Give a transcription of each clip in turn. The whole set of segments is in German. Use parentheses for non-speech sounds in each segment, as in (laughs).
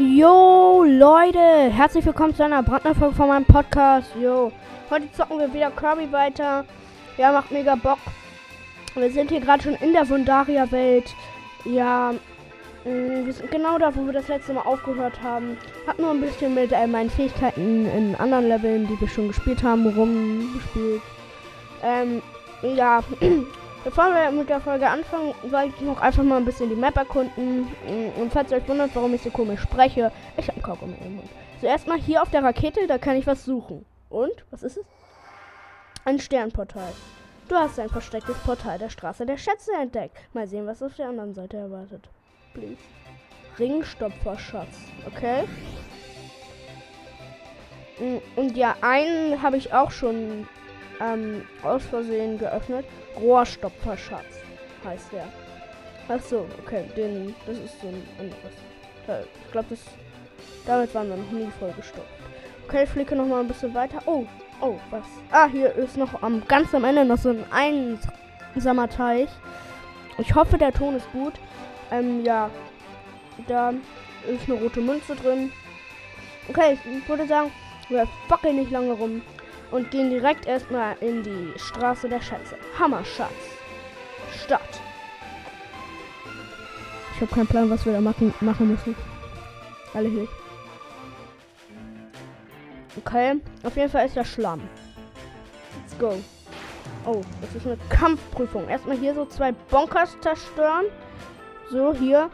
Jo, Leute, herzlich willkommen zu einer brandneuen von meinem Podcast. Jo, heute zocken wir wieder Kirby weiter. Ja, macht mega Bock. Wir sind hier gerade schon in der Wundaria-Welt. Ja, mh, wir sind genau da, wo wir das letzte Mal aufgehört haben. Hat nur ein bisschen mit äh, meinen Fähigkeiten in anderen Leveln, die wir schon gespielt haben, rumgespielt. Ähm, ja, (clears throat) Bevor wir mit der Folge anfangen, soll ich noch einfach mal ein bisschen die Map erkunden. Und falls ihr euch wundert, warum ich so komisch spreche, ich habe Kaugummi im Mund. Zuerst mal hier auf der Rakete, da kann ich was suchen. Und? Was ist es? Ein Sternportal. Du hast ein verstecktes Portal der Straße der Schätze entdeckt. Mal sehen, was auf der anderen Seite erwartet. Please. Ringstopferschatz. Okay. Und ja, einen habe ich auch schon ähm, aus Versehen geöffnet. Rohrstopferschatz heißt der. Ach so, okay, den, das ist so ein anderes. Ich glaube, das, damit waren wir noch nie vollgestopft. Okay, ich flicke noch mal ein bisschen weiter. Oh, oh, was? Ah, hier ist noch am ganz am Ende noch so ein einsamer Teich. Ich hoffe, der Ton ist gut. Ähm, ja, da ist eine rote Münze drin. Okay, ich würde sagen, wir fackeln nicht lange rum und gehen direkt erstmal in die Straße der Schätze. Hammerschatz. Stadt. Ich habe keinen Plan, was wir da machen, machen müssen. Alle hier. Okay, auf jeden Fall ist der Schlamm. Let's go. Oh, das ist eine Kampfprüfung. Erstmal hier so zwei Bonkers zerstören. So, hier.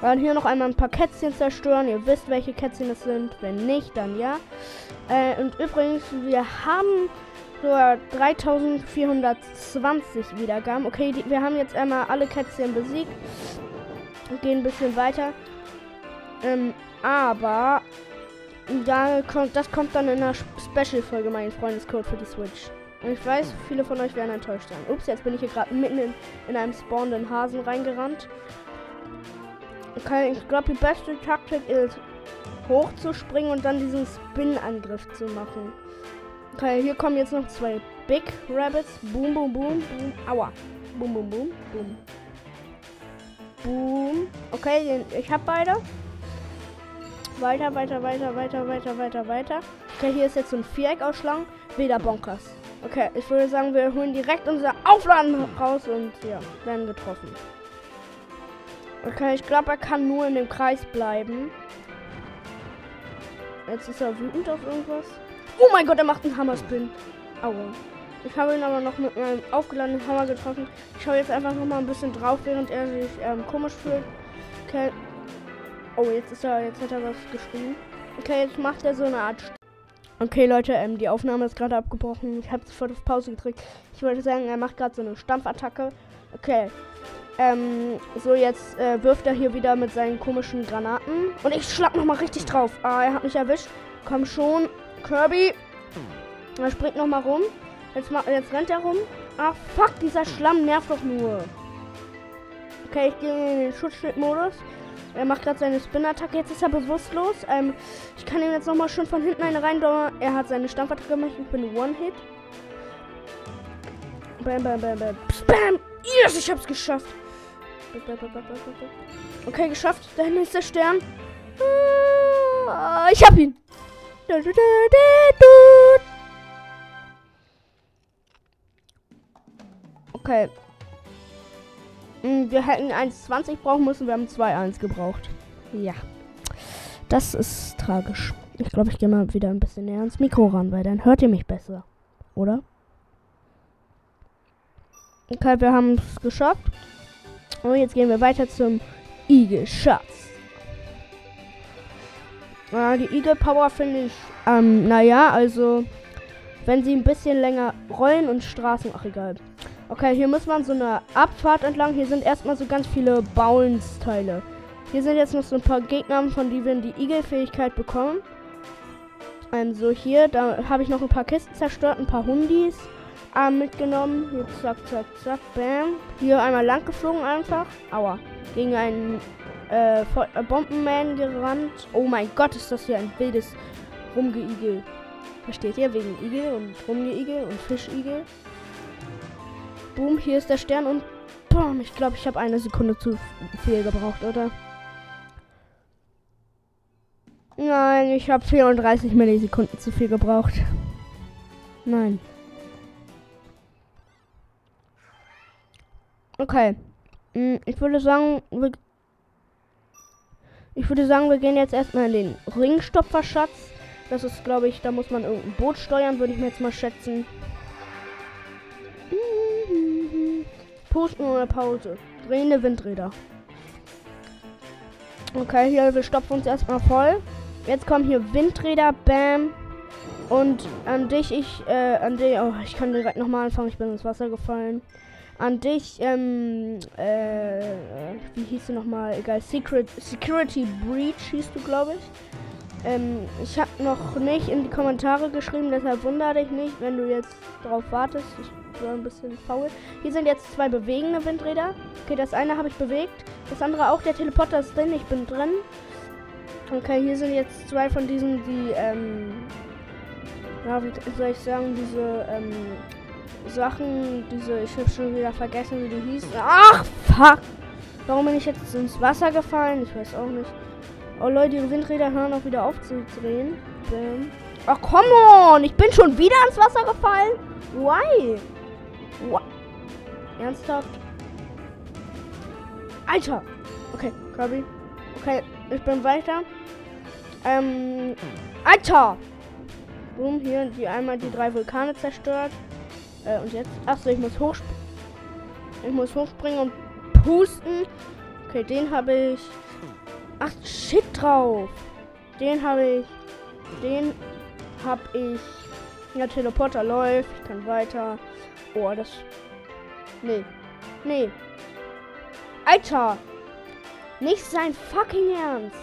Dann hier noch einmal ein paar Kätzchen zerstören. Ihr wisst, welche Kätzchen es sind. Wenn nicht, dann ja. Äh, und übrigens, wir haben nur 3420 Wiedergaben. Okay, die, wir haben jetzt einmal alle Kätzchen besiegt. Und gehen ein bisschen weiter. Ähm, aber da kommt, das kommt dann in einer Special-Folge, mein Freundescode für die Switch. Und ich weiß, viele von euch werden enttäuscht sein. Ups, jetzt bin ich hier gerade mitten in, in einem spawnenden Hasen reingerannt. Okay, ich glaube, die beste Taktik ist, hochzuspringen und dann diesen Spin-Angriff zu machen. Okay, hier kommen jetzt noch zwei Big Rabbits. Boom, boom, boom, boom. Aua. Boom, boom, boom, boom. Boom. Okay, ich habe beide. Weiter, weiter, weiter, weiter, weiter, weiter, weiter. Okay, hier ist jetzt so ein Viereck aus Schlangen. Wieder Bonkers. Okay, ich würde sagen, wir holen direkt unser Aufladen raus und ja, werden getroffen. Okay, ich glaube, er kann nur in dem Kreis bleiben. Jetzt ist er wütend auf irgendwas. Oh mein Gott, er macht einen Hammerspin. Aua. Ich habe ihn aber noch mit meinem aufgeladenen Hammer getroffen. Ich schaue jetzt einfach noch mal ein bisschen drauf, während er sich ähm, komisch fühlt. Okay. Oh, jetzt ist er, jetzt hat er was geschrieben. Okay, jetzt macht er so eine Art. Okay, Leute, ähm, die Aufnahme ist gerade abgebrochen. Ich habe sofort auf Pause gedrückt. Ich wollte sagen, er macht gerade so eine Stampfattacke. Okay. Ähm, so jetzt äh, wirft er hier wieder mit seinen komischen Granaten. Und ich schlag nochmal richtig drauf. Ah, er hat mich erwischt. Komm schon. Kirby. Er springt nochmal rum. Jetzt, jetzt rennt er rum. Ah, fuck, dieser Schlamm nervt doch nur. Okay, ich gehe in den Schutzschild-Modus. Er macht gerade seine Spin-Attacke. Jetzt ist er bewusstlos. Ähm, ich kann ihm jetzt nochmal schön von hinten eine rein. Er hat seine Stampfattacke gemacht. Ich bin One-Hit. Bam, bam, bam, bam. Spam! Yes, ich hab's geschafft. Okay, geschafft. Da hinten ist der Stern. Ah, ich hab ihn. Okay. Hm, wir hätten 1,20 brauchen müssen. Wir haben 2,1 gebraucht. Ja. Das ist tragisch. Ich glaube, ich gehe mal wieder ein bisschen näher ans Mikro ran, weil dann hört ihr mich besser. Oder? Okay, wir haben es geschafft. Und jetzt gehen wir weiter zum Igel-Schatz. Ja, die Igel-Power finde ich, ähm, naja, also, wenn sie ein bisschen länger rollen und Straßen, ach egal. Okay, hier muss man so eine Abfahrt entlang. Hier sind erstmal so ganz viele Bounce-Teile. Hier sind jetzt noch so ein paar Gegner, von denen wir die Igel-Fähigkeit bekommen. Ähm, so hier, da habe ich noch ein paar Kisten zerstört, ein paar Hundis ähm, mitgenommen. Hier, zack, zack, zack, bam. Hier einmal lang geflogen einfach. Aua. Gegen einen äh, äh, Bombenman gerannt. Oh mein Gott, ist das hier ein wildes Rumgeigel. Versteht ihr? Wegen Igel und Rumgeigel und Fischigel. Boom, hier ist der Stern und boom, ich glaube, ich habe eine Sekunde zu viel gebraucht, oder? Nein, ich habe 34 Millisekunden zu viel gebraucht. Nein. Okay. Hm, ich würde sagen, wir ich würde sagen, wir gehen jetzt erstmal in den Ringstopferschatz. Das ist, glaube ich, da muss man irgendein Boot steuern, würde ich mir jetzt mal schätzen. (laughs) Pusten ohne Pause. Drehende Windräder. Okay, hier, wir stopfen uns erstmal voll. Jetzt kommen hier Windräder, bam. Und an dich, ich, äh, an dich, oh, ich kann direkt nochmal anfangen, ich bin ins Wasser gefallen. An dich, ähm, äh, wie hieß du nochmal? Egal, Secret, Security Breach hieß du, glaube ich. Ähm, ich habe noch nicht in die Kommentare geschrieben, deshalb wundere dich nicht, wenn du jetzt darauf wartest. Ich war ein bisschen faul. Hier sind jetzt zwei bewegende Windräder. Okay, das eine habe ich bewegt. Das andere auch. Der Teleporter ist drin. Ich bin drin. Okay, hier sind jetzt zwei von diesen, die, ähm, ja, wie soll ich sagen, diese, ähm, Sachen, diese, ich habe schon wieder vergessen, wie die hießen. Ach, fuck! Warum bin ich jetzt ins Wasser gefallen? Ich weiß auch nicht. Oh Leute, die Windräder hören auch wieder auf zu drehen. Bam. Ach, come on! Ich bin schon wieder ins Wasser gefallen? Why? What? Ernsthaft? Alter! Okay, Kirby. Okay, ich bin weiter. Ähm, Alter! Boom, hier die einmal die drei Vulkane zerstört. Äh, und jetzt? Achso, ich muss hochspringen. Ich muss hochspringen und pusten. Okay, den habe ich. Ach, shit drauf. Den habe ich. Den habe ich. Ja, Teleporter läuft. Ich kann weiter. Oh, das. Nee. Nee. Alter! Nicht sein fucking Ernst.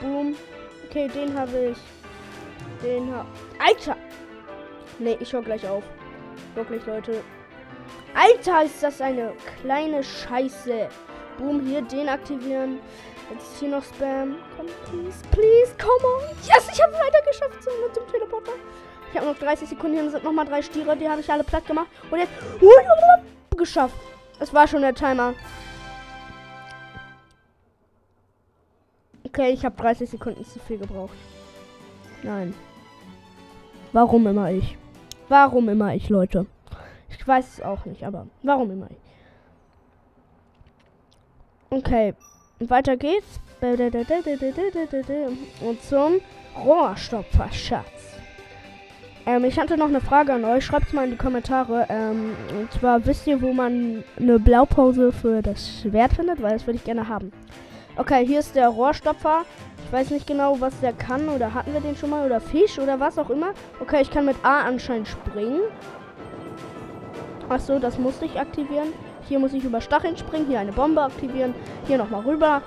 Boom. Okay, den habe ich. Den habe. Alter! Nee, ich höre gleich auf. Wirklich, Leute. Alter, ist das eine kleine Scheiße. Boom, hier den aktivieren. Jetzt hier noch Spam. Komm, please, please, come on. Yes, ich habe weiter geschafft zum, zum Teleporter. Ich habe noch 30 Sekunden. Hier sind nochmal drei Stiere. Die habe ich alle platt gemacht. Und jetzt (laughs) geschafft. Es war schon der Timer. Okay, ich habe 30 Sekunden zu viel gebraucht. Nein. Warum immer ich? Warum immer ich, Leute? Ich weiß es auch nicht, aber warum immer ich? Okay, weiter geht's. Und zum Rohrstopferschatz. Ähm, ich hatte noch eine Frage an euch. Schreibt es mal in die Kommentare. Ähm, und zwar wisst ihr, wo man eine Blaupause für das Schwert findet, weil das würde ich gerne haben. Okay, hier ist der Rohrstopfer. Ich weiß nicht genau, was der kann. Oder hatten wir den schon mal? Oder Fisch oder was auch immer. Okay, ich kann mit A anscheinend springen. Achso, das musste ich aktivieren. Hier muss ich über Stacheln springen. Hier eine Bombe aktivieren. Hier nochmal rüber.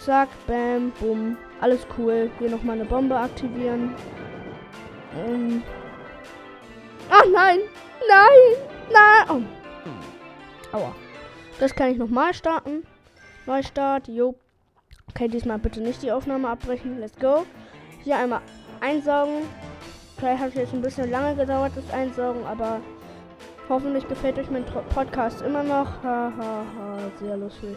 Zack, bam, bumm. Alles cool. Hier nochmal eine Bombe aktivieren. Ähm. Ach nein! Nein! Nein! Oh. Aua. Das kann ich nochmal starten. Neustart. Jo. Okay, diesmal bitte nicht die Aufnahme abbrechen. Let's go. Hier einmal einsaugen. Okay, hat jetzt ein bisschen lange gedauert, das Einsaugen, aber hoffentlich gefällt euch mein Podcast immer noch. Hahaha, ha, ha, sehr lustig.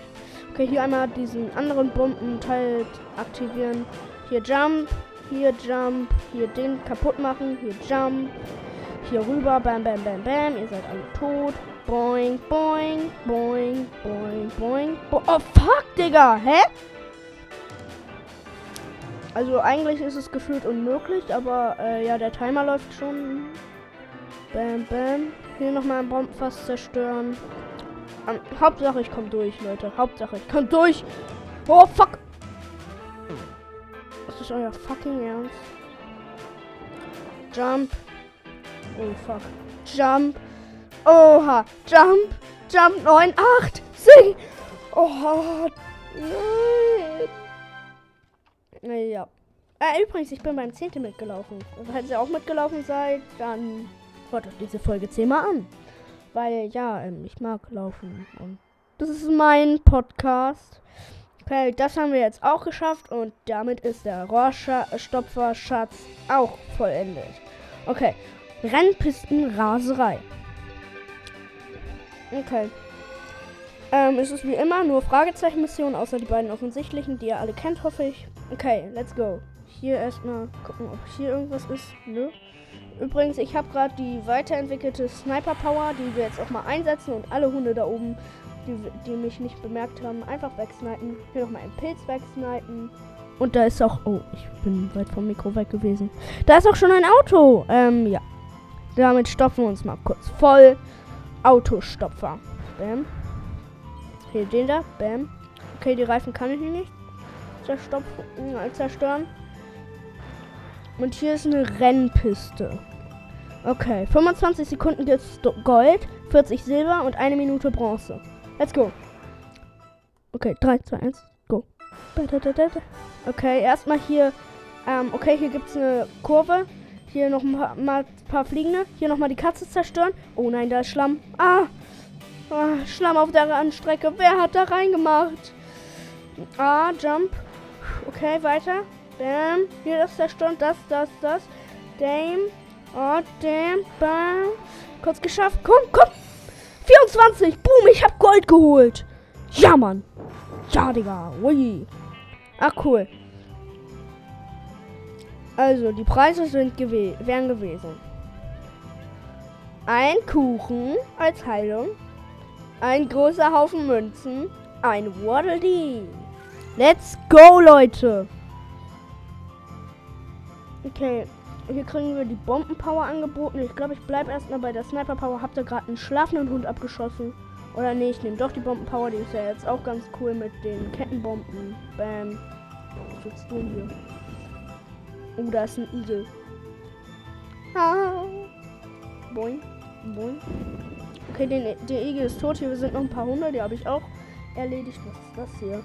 Okay, hier einmal diesen anderen Bombenteil aktivieren. Hier Jump, hier Jump, hier den kaputt machen, hier Jump, hier rüber, bam, bam, bam, bam. Ihr seid alle tot. Boing, boing, boing, boing, boing. Bo oh, fuck, Digga. Hä? Also eigentlich ist es gefühlt unmöglich, aber äh, ja, der Timer läuft schon. Bam, bam. Hier nochmal ein Bombenfass zerstören. Um, Hauptsache ich komme durch, Leute. Hauptsache ich komme durch. Oh, fuck. Das ist euer fucking Ernst. Jump. Oh, fuck. Jump. Oha. Jump. Jump. 9, 8, 10. Oh, nein. Ja. Äh, übrigens, ich bin beim 10. mitgelaufen. Also, falls ihr auch mitgelaufen seid, dann hört euch diese Folge 10 mal an. Weil, ja, ähm, ich mag laufen. Und das ist mein Podcast. Okay, das haben wir jetzt auch geschafft. Und damit ist der Rohrstopfer-Schatz auch vollendet. Okay. Rennpisten-Raserei. Okay. Ähm, es ist wie immer nur Fragezeichen-Missionen, außer die beiden offensichtlichen, die ihr alle kennt, hoffe ich. Okay, let's go. Hier erstmal gucken, ob hier irgendwas ist. Nö. Übrigens, ich habe gerade die weiterentwickelte Sniper Power, die wir jetzt auch mal einsetzen und alle Hunde da oben, die, die mich nicht bemerkt haben, einfach wegsnipen. Hier nochmal einen Pilz wegsnipen. Und da ist auch. Oh, ich bin weit vom Mikro weg gewesen. Da ist auch schon ein Auto. Ähm, ja. Damit stopfen wir uns mal kurz voll. Autostopfer. Bam. Hier den da. Bam. Okay, die Reifen kann ich nicht zerstopfen, äh, zerstören. Und hier ist eine Rennpiste. Okay, 25 Sekunden gibt's Gold, 40 Silber und eine Minute Bronze. Let's go. Okay, 3, 2, 1, go. Okay, erstmal hier. Ähm, okay, hier gibt es eine Kurve. Hier noch ein paar, paar Fliegende. Hier nochmal die Katze zerstören. Oh nein, da ist Schlamm. Ah! ah Schlamm auf der Randstrecke. Wer hat da reingemacht? Ah, Jump. Okay, weiter. Bam. Hier ist zerstören. Das, das, das. Dame. Oh, damn. Bam. Kurz geschafft. Komm, komm. 24. Boom, ich hab Gold geholt. Ja, Mann. Ja, Digga. Ui. Ach, cool. Also, die Preise sind gew wären gewesen. Ein Kuchen als Heilung. Ein großer Haufen Münzen. Ein Waddle Dee. Let's go, Leute. Okay, hier kriegen wir die Bombenpower angeboten. Ich glaube, ich bleibe erstmal bei der Sniper Power. Habt ihr gerade einen schlafenden Hund abgeschossen? Oder nee, ich nehme doch die Bombenpower. Die ist ja jetzt auch ganz cool mit den Kettenbomben. Bam. Was willst du hier? Oh, da ist ein Igel. Ah. Boing. Boing. Okay, den, der Igel ist tot. Hier sind noch ein paar Hunde. Die habe ich auch erledigt. Was ist das hier?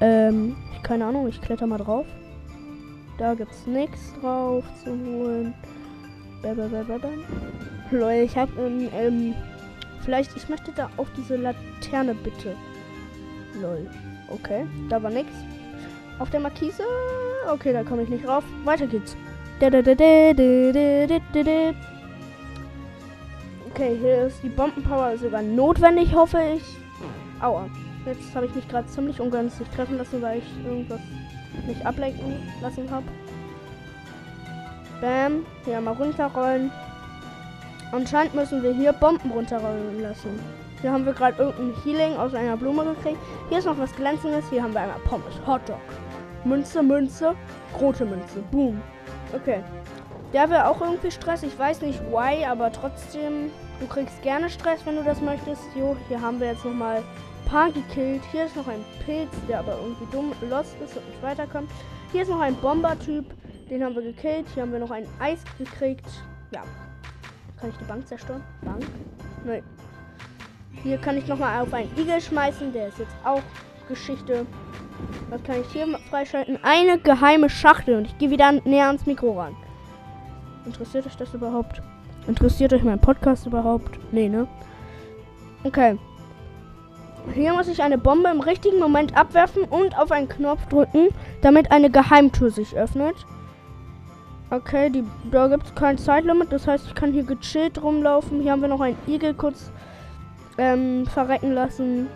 Ähm, keine Ahnung, ich kletter mal drauf. Da gibt's nichts drauf zu holen. Lol, ich hab, ähm, ähm, vielleicht, ich möchte da auf diese Laterne bitte. Lol. Okay, da war nichts. Auf der Markise? Okay, da komme ich nicht rauf. Weiter geht's. Okay, hier ist die Bombenpower sogar notwendig, hoffe ich. Aua. Jetzt habe ich mich gerade ziemlich ungünstig treffen lassen, weil ich irgendwas nicht ablenken lassen habe. Bam. Hier mal runterrollen. Anscheinend müssen wir hier Bomben runterrollen lassen. Hier haben wir gerade irgendein Healing aus einer Blume gekriegt. Hier ist noch was Glänzendes. Hier haben wir einmal Pommes. Hotdog. Münze, Münze. Rote Münze. Boom. Okay. Der wäre auch irgendwie Stress. Ich weiß nicht why, aber trotzdem. Du kriegst gerne Stress, wenn du das möchtest. Jo, hier haben wir jetzt nochmal paar gekillt. Hier ist noch ein Pilz, der aber irgendwie dumm lost ist und nicht weiterkommt. Hier ist noch ein Bomber-Typ, den haben wir gekillt. Hier haben wir noch ein Eis gekriegt. Ja. Kann ich die Bank zerstören? Bank? Nein. Hier kann ich nochmal auf einen Igel schmeißen. Der ist jetzt auch Geschichte. Was kann ich hier freischalten? Eine geheime Schachtel. Und ich gehe wieder näher ans Mikro ran. Interessiert euch das überhaupt? Interessiert euch mein Podcast überhaupt? Nee, ne? Okay. Hier muss ich eine Bombe im richtigen Moment abwerfen und auf einen Knopf drücken, damit eine Geheimtür sich öffnet. Okay, die, da gibt es kein Zeitlimit, das heißt, ich kann hier gechillt rumlaufen. Hier haben wir noch einen Igel kurz ähm, verrecken lassen.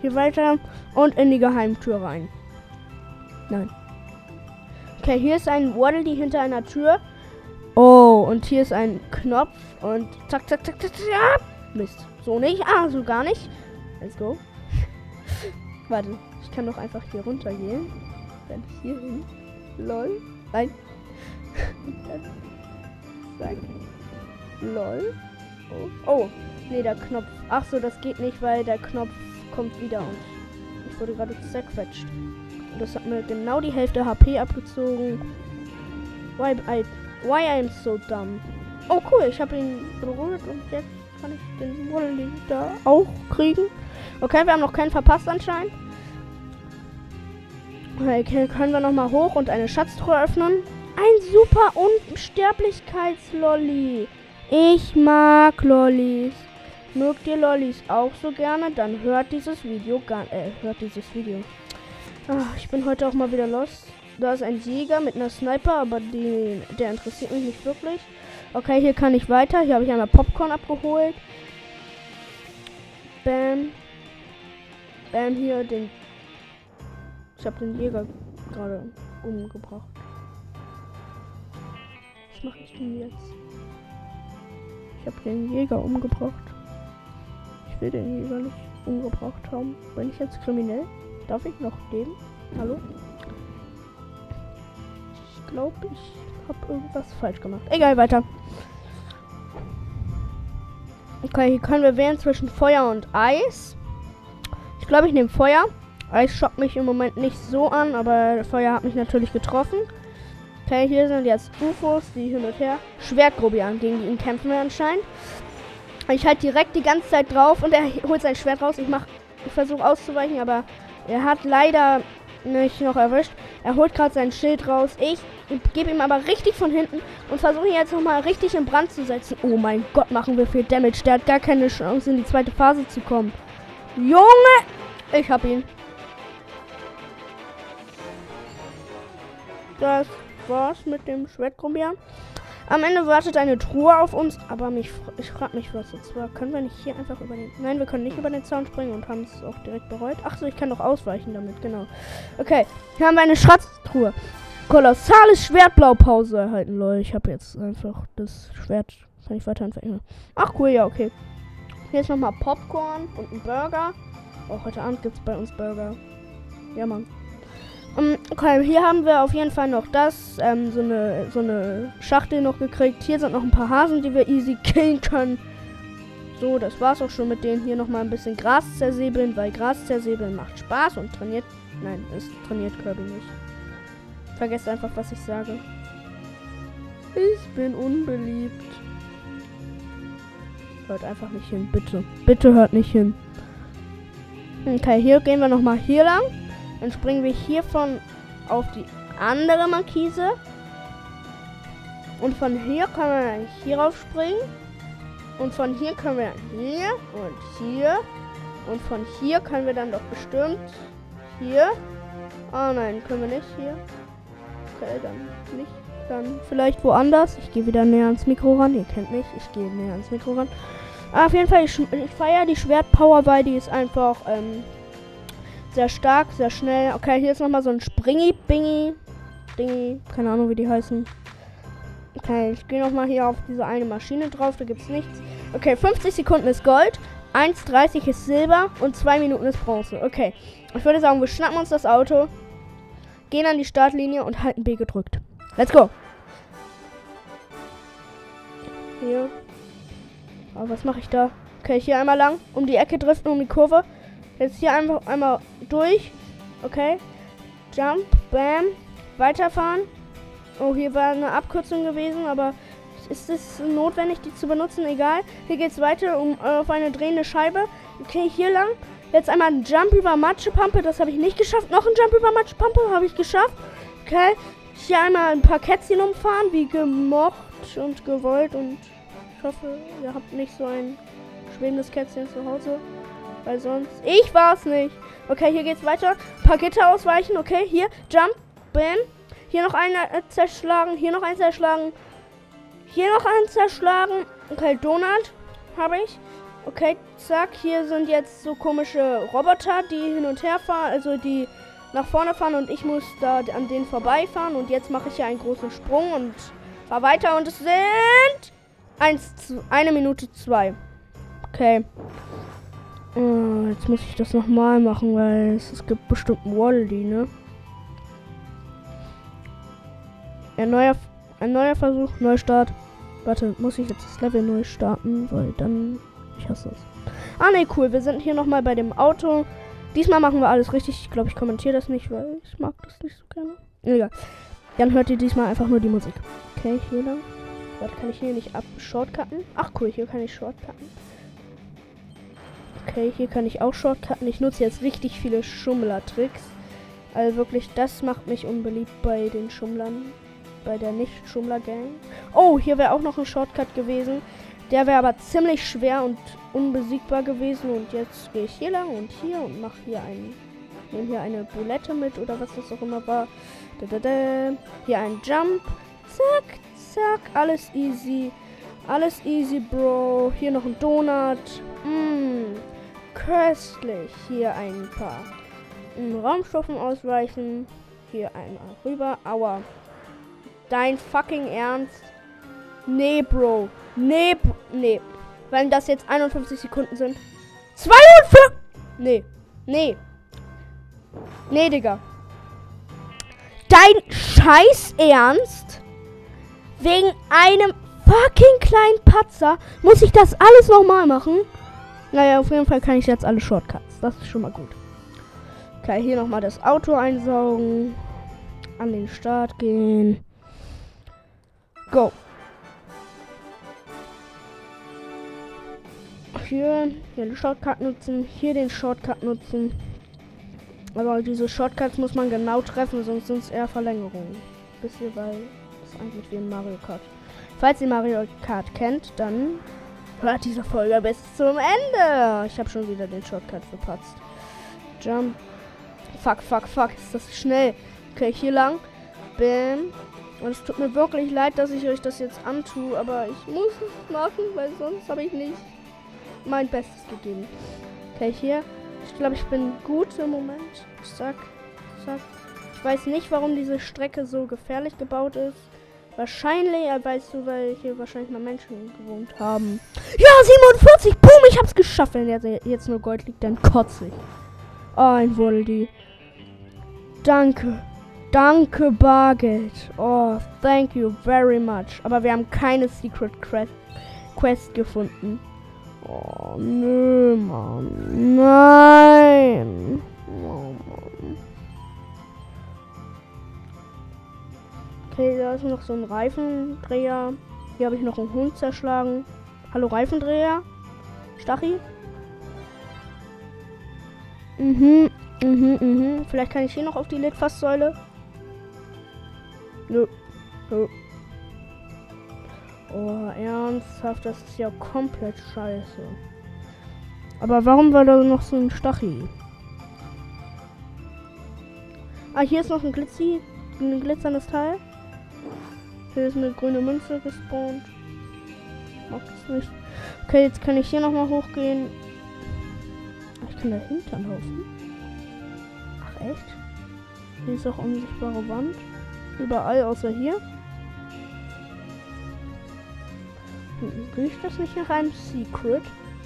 Hier weiter und in die Geheimtür rein. Nein. Okay, hier ist ein Waddle hinter einer Tür. Oh, und hier ist ein Knopf und zack, zack, zack, zack, zack. Mist. So nicht. Ah, so gar nicht. Let's go. Warte, ich kann doch einfach hier runter gehen. Dann hier hin. Lol. Nein. (laughs) Zack. Lol. Oh. oh. Nee, der Knopf. Ach so, das geht nicht, weil der Knopf kommt wieder und ich wurde gerade zerquetscht. Und das hat mir genau die Hälfte HP abgezogen. Why I, why I'm so dumb. Oh cool, ich habe ihn berührt und jetzt kann ich den Wolle da auch kriegen. Okay, wir haben noch keinen verpasst anscheinend. Okay, können wir nochmal hoch und eine Schatztruhe öffnen. Ein super Unsterblichkeitslolli. Ich mag Lollis. Mögt ihr Lollis auch so gerne? Dann hört dieses Video gar äh, hört dieses Video. Ach, ich bin heute auch mal wieder los. Da ist ein Jäger mit einer Sniper, aber die, der interessiert mich nicht wirklich. Okay, hier kann ich weiter. Hier habe ich einmal Popcorn abgeholt. Bam. Bam, hier den. Ich habe den Jäger gerade umgebracht. Was mache ich denn jetzt? Ich habe den Jäger umgebracht. Ich will den Jäger nicht umgebracht haben. Bin ich jetzt kriminell? Darf ich noch leben? Hallo? Ich glaube, ich habe irgendwas falsch gemacht. Egal, weiter. Okay, hier können wir wählen zwischen Feuer und Eis. Ich glaube, ich nehme Feuer. Eis schockt mich im Moment nicht so an, aber Feuer hat mich natürlich getroffen. Okay, hier sind jetzt UFOs, die hin und her. Schwertgrobian, gegen ihn kämpfen wir anscheinend. Ich halte direkt die ganze Zeit drauf und er holt sein Schwert raus. Ich mach, ich versuche auszuweichen, aber er hat leider mich noch erwischt. Er holt gerade sein Schild raus. Ich gebe ihm aber richtig von hinten und versuche ihn jetzt nochmal richtig in Brand zu setzen. Oh mein Gott, machen wir viel Damage. Der hat gar keine Chance, in die zweite Phase zu kommen. Junge! Ich hab ihn. Das war's mit dem Schwertgrumbian. Am Ende wartet eine Truhe auf uns, aber mich, ich frage mich, was jetzt war. Können wir nicht hier einfach über den... Nein, wir können nicht über den Zaun springen und haben es auch direkt bereut. Ach so, ich kann doch ausweichen damit, genau. Okay, hier haben wir eine Schatztruhe. Kolossales Schwertblaupause erhalten, Leute. Ich habe jetzt einfach das Schwert... Kann ich weiter entwickeln. Ach cool, ja, okay. Hier ist nochmal Popcorn und ein Burger. Auch heute Abend gibt es bei uns Burger. Ja, Mann. Um, ähm, okay, hier haben wir auf jeden Fall noch das, ähm, so eine, so eine Schachtel noch gekriegt. Hier sind noch ein paar Hasen, die wir easy killen können. So, das war's auch schon mit denen. Hier nochmal ein bisschen Gras zersäbeln, weil Gras zersäbeln macht Spaß und trainiert. Nein, es trainiert Kirby nicht. Vergesst einfach, was ich sage. Ich bin unbeliebt. Hört einfach nicht hin, bitte. Bitte hört nicht hin. Okay, hier gehen wir nochmal hier lang. Dann springen wir hiervon auf die andere Markise. Und von hier können wir dann hier rauf springen. Und von hier können wir hier und hier. Und von hier können wir dann doch bestimmt hier. Oh nein, können wir nicht hier. Okay, dann nicht. Dann vielleicht woanders. Ich gehe wieder näher ans Mikro ran. Ihr kennt mich. Ich gehe näher ans Mikro ran. Aber auf jeden Fall, ich, ich feiere die Schwertpower, weil die ist einfach ähm, sehr stark, sehr schnell. Okay, hier ist nochmal so ein Springy-Bingy. Dingy. Keine Ahnung, wie die heißen. Okay, ich gehe nochmal hier auf diese eine Maschine drauf. Da gibt es nichts. Okay, 50 Sekunden ist Gold. 1,30 ist Silber und 2 Minuten ist Bronze. Okay, ich würde sagen, wir schnappen uns das Auto, gehen an die Startlinie und halten B gedrückt. Let's go! Hier. Aber was mache ich da? Okay, hier einmal lang, um die Ecke driften, um die Kurve. Jetzt hier einfach einmal durch. Okay. Jump, bam. Weiterfahren. Oh, hier war eine Abkürzung gewesen, aber ist es notwendig, die zu benutzen? Egal. Hier geht es weiter um äh, auf eine drehende Scheibe. Okay, hier lang. Jetzt einmal ein Jump über Matschepampe. Das habe ich nicht geschafft. Noch ein Jump über Matschepampe habe ich geschafft. Okay. Hier einmal ein paar Kätzchen umfahren, wie gemocht und gewollt. Und ich hoffe, ihr habt nicht so ein schwebendes Kätzchen zu Hause. Weil sonst. Ich war's nicht. Okay, hier geht's weiter. Pakete ausweichen. Okay, hier. Jump. Bam. Hier noch einen äh, zerschlagen. Hier noch einen zerschlagen. Hier noch einen zerschlagen. Okay, Donut habe ich. Okay, zack. Hier sind jetzt so komische Roboter, die hin und her fahren. Also die nach vorne fahren und ich muss da an denen vorbeifahren. Und jetzt mache ich hier einen großen Sprung und fahr weiter. Und es sind eins, eine Minute zwei. Okay. Oh, jetzt muss ich das nochmal machen, weil es, es gibt bestimmt einen Wally, ne? Ein neuer, ein neuer Versuch, Neustart. Warte, muss ich jetzt das Level neu starten, weil dann. Ich hasse es. Ah ne, cool. Wir sind hier nochmal bei dem Auto. Diesmal machen wir alles richtig. Ich glaube, ich kommentiere das nicht, weil ich mag das nicht so gerne. Egal. Dann hört ihr diesmal einfach nur die Musik. Okay, hier lang. Warte, kann ich hier nicht ab shortcutten? Ach cool, hier kann ich shortcutten. Okay, hier kann ich auch Shortcutten. Ich nutze jetzt richtig viele Schummler-Tricks. Also wirklich, das macht mich unbeliebt bei den Schummlern. Bei der Nicht-Schummler-Gang. Oh, hier wäre auch noch ein Shortcut gewesen. Der wäre aber ziemlich schwer und unbesiegbar gewesen. Und jetzt gehe ich hier lang und hier und mache hier einen. Nehme hier eine Bulette mit oder was das auch immer war. Da, da, da. Hier ein Jump. Zack, zack. Alles easy. Alles easy, Bro. Hier noch ein Donut. Mmm köstlich. Hier ein paar Raumstoffen ausweichen. hier einmal rüber. Aua. Dein fucking Ernst? Nee, Bro. Nee, nee. Weil das jetzt 51 Sekunden sind. 52! Nee. Nee. Nee, Digga. Dein Scheiß Ernst? Wegen einem fucking kleinen Patzer muss ich das alles nochmal machen? Naja, auf jeden Fall kann ich jetzt alle Shortcuts. Das ist schon mal gut. Okay, hier nochmal das Auto einsaugen. An den Start gehen. Go. Hier, hier den Shortcut nutzen. Hier den Shortcut nutzen. Aber diese Shortcuts muss man genau treffen, sonst sind es eher Verlängerungen. Bis hierbei ist eigentlich wie in Mario Kart. Falls ihr Mario Kart kennt, dann hört diese Folge bis zum Ende. Ich habe schon wieder den Shortcut verpatzt. Jump. Fuck, fuck, fuck. Ist das schnell? Okay, hier lang. Bam. Und es tut mir wirklich leid, dass ich euch das jetzt antue, aber ich muss es machen, weil sonst habe ich nicht mein Bestes gegeben. Okay, hier. Ich glaube, ich bin gut im Moment. Zack, zack. Ich weiß nicht, warum diese Strecke so gefährlich gebaut ist. Wahrscheinlich, weißt du, weil hier wahrscheinlich mal Menschen gewohnt haben. Ja, 47! Boom, ich hab's geschafft. Wenn jetzt, jetzt nur Gold liegt, dann kotze ich. Ein Voldi. Danke. Danke, Bargeld. Oh, thank you very much. Aber wir haben keine Secret Quest gefunden. Oh, nö, Mann. Nein. Oh, Mann. Okay, da ist noch so ein Reifendreher. Hier habe ich noch einen Hund zerschlagen. Hallo, Reifendreher? Stachi? Mhm, mhm, mhm. Vielleicht kann ich hier noch auf die Litfaßsäule. Nö. Nö. Oh, ernsthaft, das ist ja komplett scheiße. Aber warum war da noch so ein Stachel? Ah, hier ist noch ein Glitzi, ein glitzerndes Teil. Hier ist eine grüne Münze gespawnt. Mag es nicht. Okay, jetzt kann ich hier nochmal hochgehen. Ich kann dahinter laufen. Ach echt? Hier ist auch unsichtbare Wand. Überall außer hier. Riecht das nicht nach einem Secret?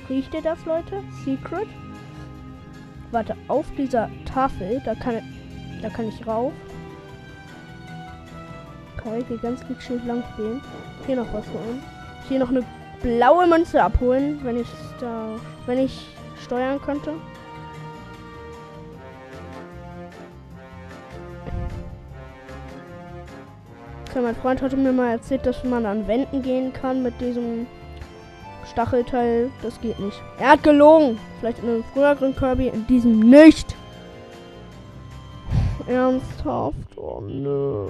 Riecht ihr das, Leute? Secret? Warte, auf dieser Tafel, da kann, da kann ich rauf. Ich hier ganz gechillt lang gehen. Hier noch was holen. Hier noch eine blaue Münze abholen, wenn ich da, wenn ich steuern könnte. Okay, mein Freund hatte mir mal erzählt, dass man an Wänden gehen kann mit diesem Stachelteil. Das geht nicht. Er hat gelogen. Vielleicht in einem früheren Kirby, in diesem nicht. (laughs) Ernsthaft? Oh nö.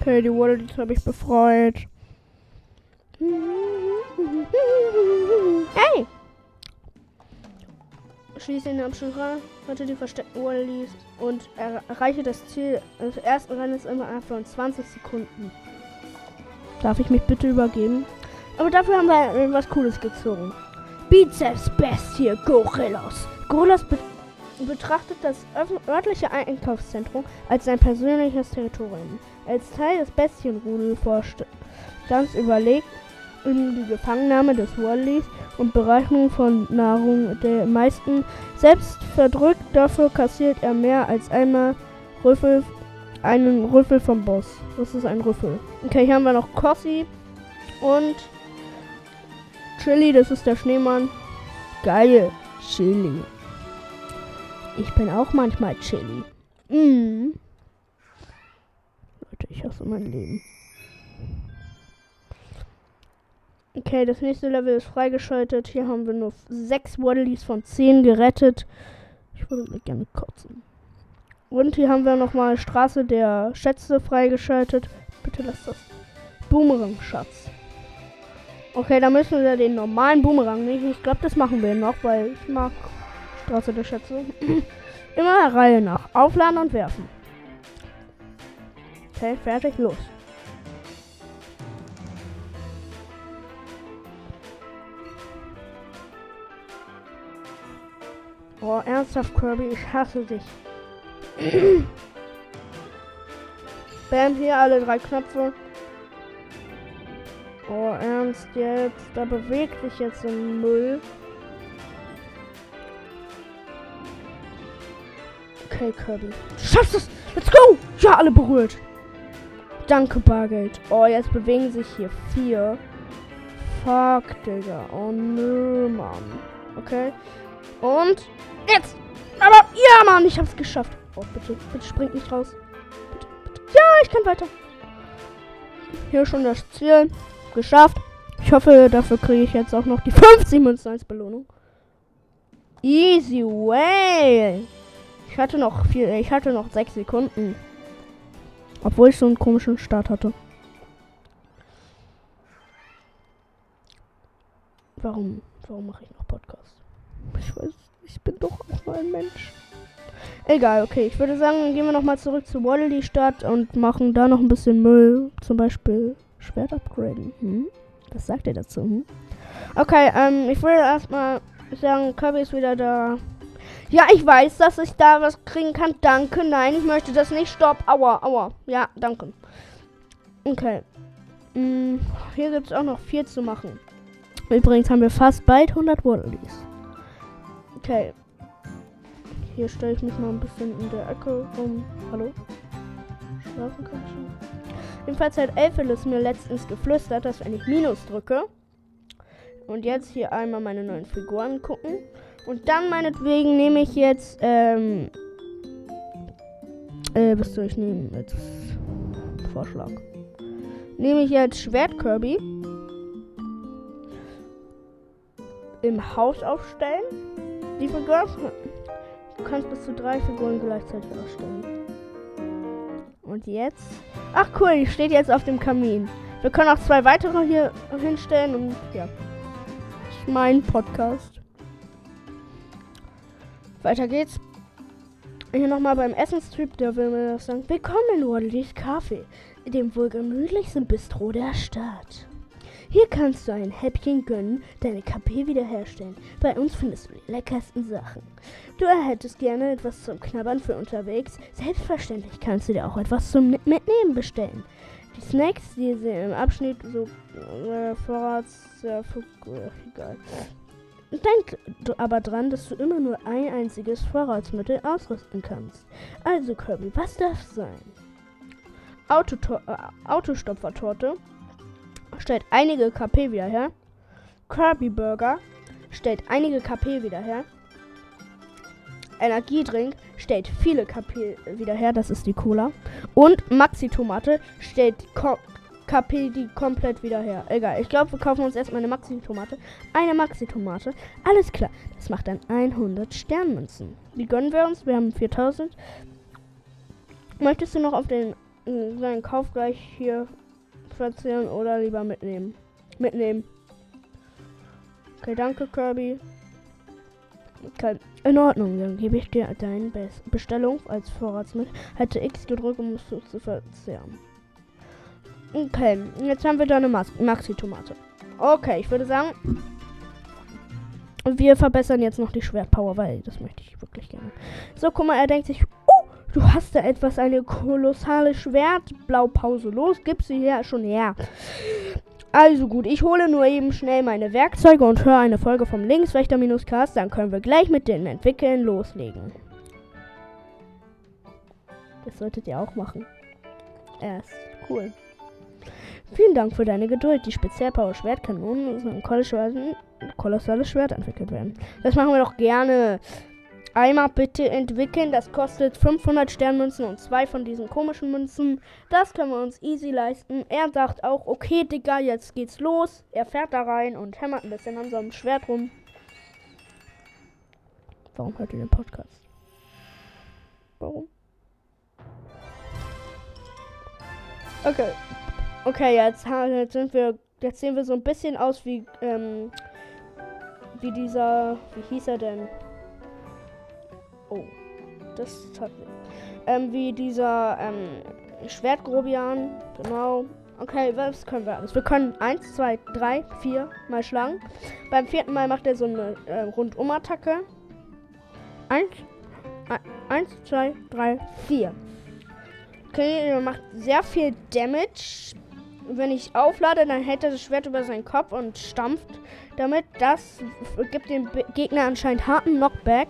Okay, die Waddles habe ich befreit. Hey! Schließe den Abschnitt rein, rette die versteckten Wallis und erreiche das Ziel des ersten Rennens immer von 20 Sekunden. Darf ich mich bitte übergeben? Aber dafür haben wir was Cooles gezogen. Bizeps Bestie Gorillas. Gorillas be betrachtet das örtliche Einkaufszentrum als sein persönliches Territorium. Als Teil des Bestienrudelvorstands überlegt in die Gefangennahme des Wallis und Berechnung von Nahrung der meisten selbst verdrückt. Dafür kassiert er mehr als einmal Rüffel, einen Rüffel vom Boss. Das ist ein Rüffel. Okay, hier haben wir noch Cossi und Chili, das ist der Schneemann. Geil, Chili. Ich bin auch manchmal Chili. Mm. Leute, ich hasse mein Leben. Okay, das nächste Level ist freigeschaltet. Hier haben wir nur sechs Waddleys von 10 gerettet. Ich würde mir gerne kotzen. Und hier haben wir nochmal Straße der Schätze freigeschaltet. Bitte lass das. Boomerang-Schatz. Okay, da müssen wir den normalen Boomerang nicht. Ich glaube, das machen wir noch, weil ich mag Straße der Schätze. (clears throat) Immer Reihe nach. Aufladen und werfen. Okay, fertig, los. Oh, ernsthaft, Kirby, ich hasse dich. (clears throat) Bam, hier alle drei Knöpfe. Oh, ernst jetzt? Da bewegt sich jetzt ein Müll. Okay, Kirby. Du schaffst es! Let's go! Ja, alle berührt. Danke, Bargeld. Oh, jetzt bewegen sich hier vier. Fuck, Digga. Oh, nö, Mann. Okay. Und jetzt! Aber, ja, Mann, ich hab's geschafft. Oh, bitte, bitte springt nicht raus. Bitte, bitte. Ja, ich kann weiter. Hier schon das Ziel. Geschafft. Ich hoffe, dafür kriege ich jetzt auch noch die 50 Münzen als Belohnung. Easy way. Ich hatte noch viel, ich hatte noch sechs Sekunden. Obwohl ich so einen komischen Start hatte. Warum, warum mache ich noch Podcast? Ich weiß, ich bin doch auch nur ein Mensch. Egal, okay. Ich würde sagen, gehen wir nochmal zurück zu Waddle Stadt und machen da noch ein bisschen Müll. Zum Beispiel Schwert upgraden. Hm? Was sagt ihr dazu? Hm? Okay, ähm, ich würde erstmal sagen, Kirby ist wieder da. Ja, ich weiß, dass ich da was kriegen kann. Danke. Nein, ich möchte das nicht. Stopp. Aua, aua. Ja, danke. Okay. Hm, hier gibt es auch noch viel zu machen. Übrigens haben wir fast bald 100 Waddleys. Okay. Hier stelle ich mich mal ein bisschen in der Ecke rum. Hallo? Schlafen kann ich schon. Jedenfalls hat Elfelis mir letztens geflüstert, dass wenn ich Minus drücke und jetzt hier einmal meine neuen Figuren gucken und dann meinetwegen nehme ich jetzt, ähm, äh, was soll ich nehmen? Jetzt Vorschlag. Nehme ich jetzt Schwert Kirby im Haus aufstellen. Die Figuren. Du kannst bis zu drei Figuren gleichzeitig aufstellen. Und jetzt. Ach cool, die steht jetzt auf dem Kamin. Wir können auch zwei weitere hier hinstellen und ja. Ich mein Podcast. Weiter geht's. Hier nochmal beim Essenstrip, der will mir das sagen. Willkommen in Waddleys Kaffee, dem wohl gemütlichsten Bistro der Stadt. Hier kannst du ein Häppchen gönnen, deine KP wiederherstellen. Bei uns findest du die leckersten Sachen. Du hättest gerne etwas zum Knabbern für unterwegs? Selbstverständlich kannst du dir auch etwas zum Mitnehmen bestellen. Die Snacks, die sie im Abschnitt so äh, Vorrats... Äh, egal. Denk aber dran, dass du immer nur ein einziges Vorratsmittel ausrüsten kannst. Also Kirby, was darf sein? Autoto äh, Autostopfertorte stellt einige KP wieder her. Kirby Burger stellt einige KP wieder her. Energiedrink stellt viele KP wieder her, das ist die Cola. Und Maxi Tomate stellt KP die komplett wieder her. Egal, ich glaube, wir kaufen uns erstmal eine Maxi Tomate. Eine Maxi Tomate. Alles klar, das macht dann 100 Sternmünzen. Die gönnen wir uns, wir haben 4000. Möchtest du noch auf den äh, seinen Kauf gleich hier platzieren oder lieber mitnehmen. Mitnehmen. Okay, danke Kirby. Okay, in Ordnung, dann gebe ich dir deine Be Bestellung als Vorratsmittel. Hätte X gedrückt, um es zu verzehren. Okay, jetzt haben wir da eine Maxi-Tomate. Okay, ich würde sagen, wir verbessern jetzt noch die Schwertpower, weil das möchte ich wirklich gerne. So, guck mal, er denkt sich, Du hast da etwas, eine kolossale Schwertblaupause. Los, gib sie her schon her. Also gut, ich hole nur eben schnell meine Werkzeuge und höre eine Folge vom Linkswächter-Cast. Dann können wir gleich mit den Entwickeln loslegen. Das solltet ihr auch machen. Er ist cool. Vielen Dank für deine Geduld. Die Spezialpower Schwertkanonen ein kolossales Schwert entwickelt werden. Das machen wir doch gerne einmal bitte entwickeln. Das kostet 500 Sternmünzen und zwei von diesen komischen Münzen. Das können wir uns easy leisten. Er sagt auch, okay, Digga, jetzt geht's los. Er fährt da rein und hämmert ein bisschen an seinem Schwert rum. Warum hört ihr den Podcast? Warum? Okay. Okay, jetzt, jetzt sind wir. Jetzt sehen wir so ein bisschen aus wie, ähm, wie dieser. Wie hieß er denn? Oh, das hat ähm, wie dieser ähm, Schwertgrobian. Genau. Okay, was können wir alles? Wir können 1, 2, 3, 4 mal schlagen. Beim vierten Mal macht er so eine äh, Rundumattacke. Eins, zwei, drei, vier. Okay, er macht sehr viel Damage. Wenn ich auflade, dann hält er das Schwert über seinen Kopf und stampft damit. Das gibt dem Gegner anscheinend harten Knockback.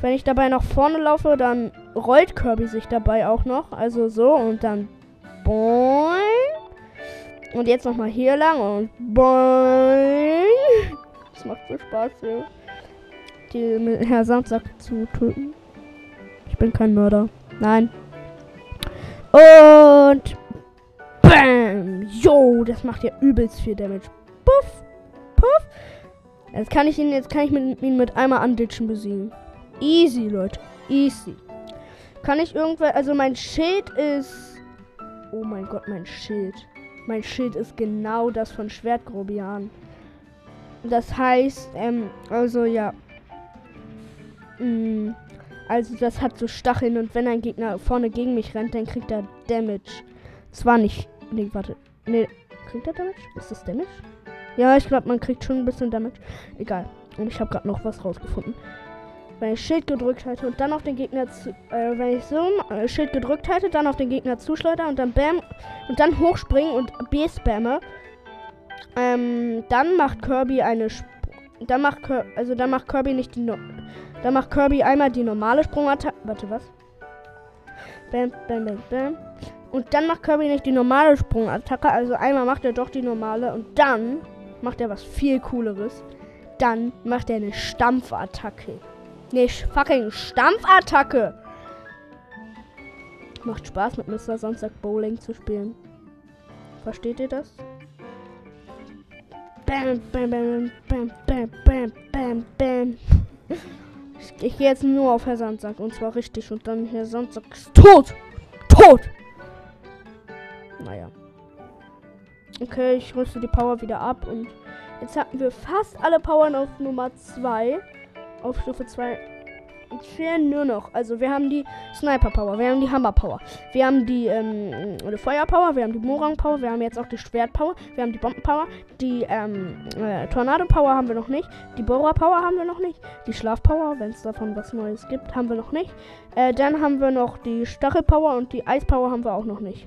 Wenn ich dabei nach vorne laufe, dann rollt Kirby sich dabei auch noch. Also so und dann boing. Und jetzt nochmal hier lang und boing. Das macht so Spaß, ja. Die Herr Sandsack zu töten. Ich bin kein Mörder. Nein. Und Jo, das macht ja übelst viel Damage. Puff! Puff! Jetzt kann ich ihn, jetzt kann ich ihn mit einmal anditschen besiegen. Easy, Leute. Easy. Kann ich irgendwer. Also mein Schild ist. Oh mein Gott, mein Schild. Mein Schild ist genau das von Schwertgrobian. Das heißt, ähm, also ja. Mm, also das hat so Stacheln und wenn ein Gegner vorne gegen mich rennt, dann kriegt er Damage. Es war nicht. Nee, warte. Nee, kriegt er Damage? Ist das Damage? Ja, ich glaube, man kriegt schon ein bisschen Damage. Egal. Und ich habe gerade noch was rausgefunden wenn ich Schild gedrückt halte und dann auf den Gegner zu, äh, wenn ich so äh, Schild gedrückt halte, dann auf den Gegner zuschleudern und dann Bam und dann hochspringen und B spamme, ähm, dann macht Kirby eine Sp dann macht Kirby, also dann macht Kirby nicht die no dann macht Kirby einmal die normale Sprungattacke. Warte, was? Bam, bam, bam, bam. Und dann macht Kirby nicht die normale Sprungattacke, also einmal macht er doch die normale und dann macht er was viel cooleres. Dann macht er eine Stampfattacke. Ne, fucking Stampfattacke. Macht Spaß mit Mr. Samstag Bowling zu spielen. Versteht ihr das? Bam, bam, bam, bam, bam, bam, bam, bam. Ich, ich gehe jetzt nur auf Herr Sandsack und zwar richtig und dann Herr Sandsack ist tot. Tot. Okay, ich rüste die Power wieder ab und jetzt hatten wir fast alle Powern auf Nummer 2 auf Stufe 2 fehlen nur noch. Also wir haben die Sniper Power, wir haben die Hammer Power, wir haben die, ähm, die Feuer Power, wir haben die Morang Power, wir haben jetzt auch die Schwert Power, wir haben die Bomben Power, die ähm, äh, Tornado Power haben wir noch nicht, die Bohrer Power haben wir noch nicht, die Schlaf Power, wenn es davon was Neues gibt, haben wir noch nicht. Äh, dann haben wir noch die Stachel Power und die Eis Power haben wir auch noch nicht.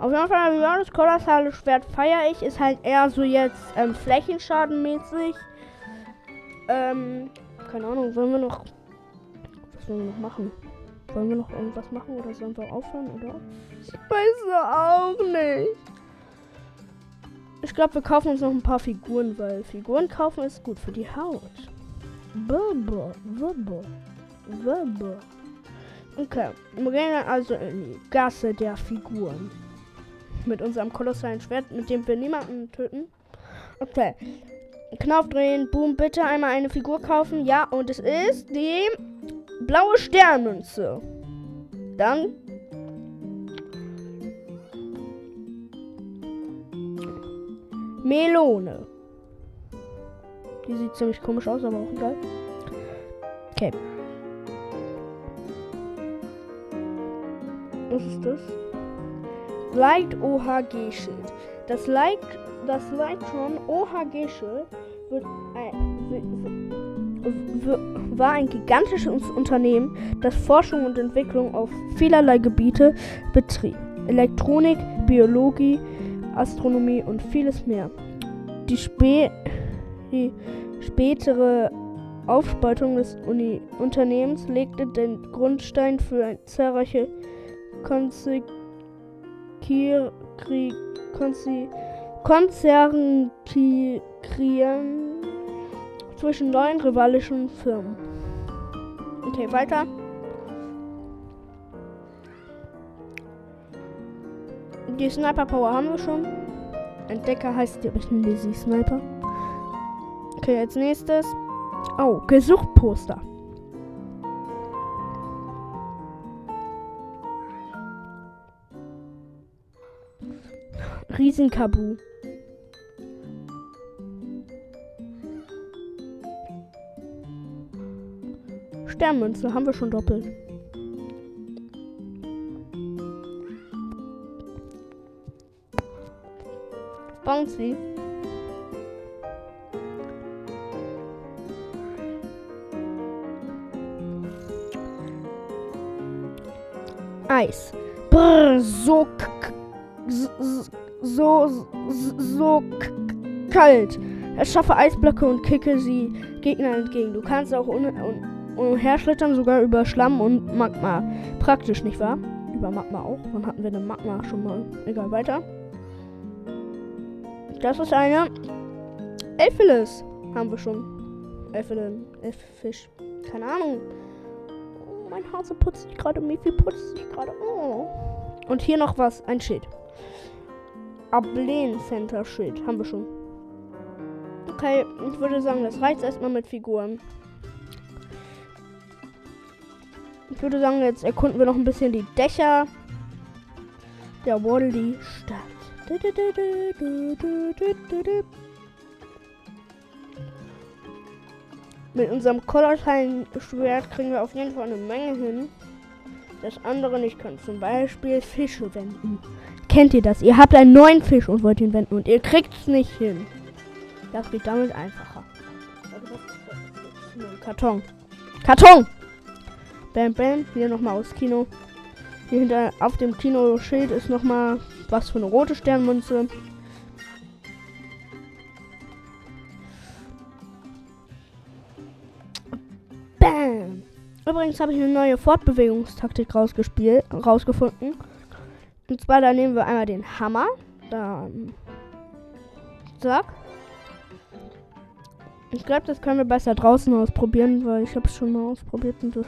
Auf jeden Fall, ja, das kolossale Schwert feiere ich. Ist halt eher so jetzt ähm, flächenschadenmäßig. Ähm, keine Ahnung, wollen wir noch. Was wollen wir noch machen? Wollen wir noch irgendwas machen oder sollen wir aufhören, oder? Ich weiß auch nicht. Ich glaube, wir kaufen uns noch ein paar Figuren, weil Figuren kaufen ist gut für die Haut. Bubba, bubba, bubba. Okay, wir gehen also in die Gasse der Figuren. Mit unserem kolossalen Schwert, mit dem wir niemanden töten. Okay, Knopf drehen. Boom, bitte einmal eine Figur kaufen. Ja, und es ist die blaue Sternmünze. Dann Melone. Die sieht ziemlich komisch aus, aber auch egal. Okay. Was ist das? Light OHG Schild. Das Light das Lightron OHG-Schild war ein gigantisches Unternehmen, das Forschung und Entwicklung auf vielerlei Gebiete betrieb. Elektronik, Biologie, Astronomie und vieles mehr. Die, spä die spätere Aufspaltung des Uni Unternehmens legte den Grundstein für zahlreiche Konsequenzen Konzernieren zwischen neuen rivalischen Firmen. Okay, weiter. Die Sniper Power haben wir schon. Entdecker heißt, ein Lazy Sniper. Okay, als nächstes. Oh, Gesuchtposter. Riesenkabu. Sternmünze haben wir schon doppelt. Bouncy. Eis. Brr, so, so so, so kalt. Erschaffe Eisblöcke und kicke sie Gegner entgegen. Du kannst auch umherschlittern, sogar über Schlamm und Magma. Praktisch, nicht wahr? Über Magma auch. Wann hatten wir denn Magma schon mal? Egal, weiter. Das ist eine Elphilis. Haben wir schon. Elphilis. Elfisch. Keine Ahnung. Oh, mein Hase putzt sich gerade. Mifi putzt sich gerade. Oh. Und hier noch was. Ein Schild. Ablen Center Schild. Haben wir schon. Okay, ich würde sagen, das reicht erstmal mit Figuren. Ich würde sagen, jetzt erkunden wir noch ein bisschen die Dächer der Waddle Stadt. Mit unserem kolossalen Schwert kriegen wir auf jeden Fall eine Menge hin. Das andere nicht können. Zum Beispiel Fische wenden. Kennt ihr das? Ihr habt einen neuen Fisch und wollt ihn wenden und ihr kriegt es nicht hin. Das geht damit einfacher. Karton. Karton! Bam, bam. Hier nochmal aus Kino. Hier hinter auf dem Kino-Schild ist nochmal was für eine rote Sternmünze. Bam! Übrigens habe ich eine neue Fortbewegungstaktik rausgefunden. Und zwar, da nehmen wir einmal den Hammer. Dann. Zack. Ich glaube, das können wir besser draußen ausprobieren, weil ich habe es schon mal ausprobiert und das,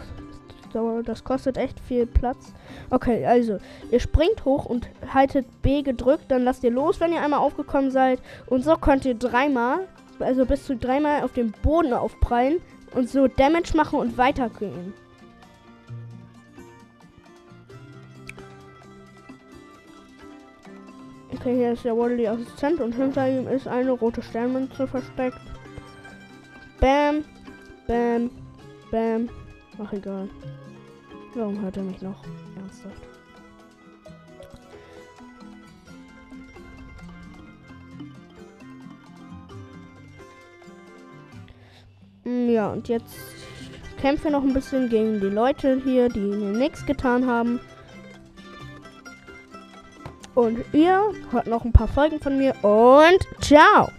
das kostet echt viel Platz. Okay, also, ihr springt hoch und haltet B gedrückt, dann lasst ihr los, wenn ihr einmal aufgekommen seid. Und so könnt ihr dreimal, also bis zu dreimal auf dem Boden aufprallen und so Damage machen und weitergehen. Okay, hier ist der Waddly Assistent und hinter ihm ist eine rote Sternmünze versteckt. Bam, bam, bam. Ach egal. Warum hört er mich noch? Ernsthaft. Hm, ja, und jetzt kämpfen wir noch ein bisschen gegen die Leute hier, die mir nichts getan haben. Und ihr hört noch ein paar Folgen von mir und ciao!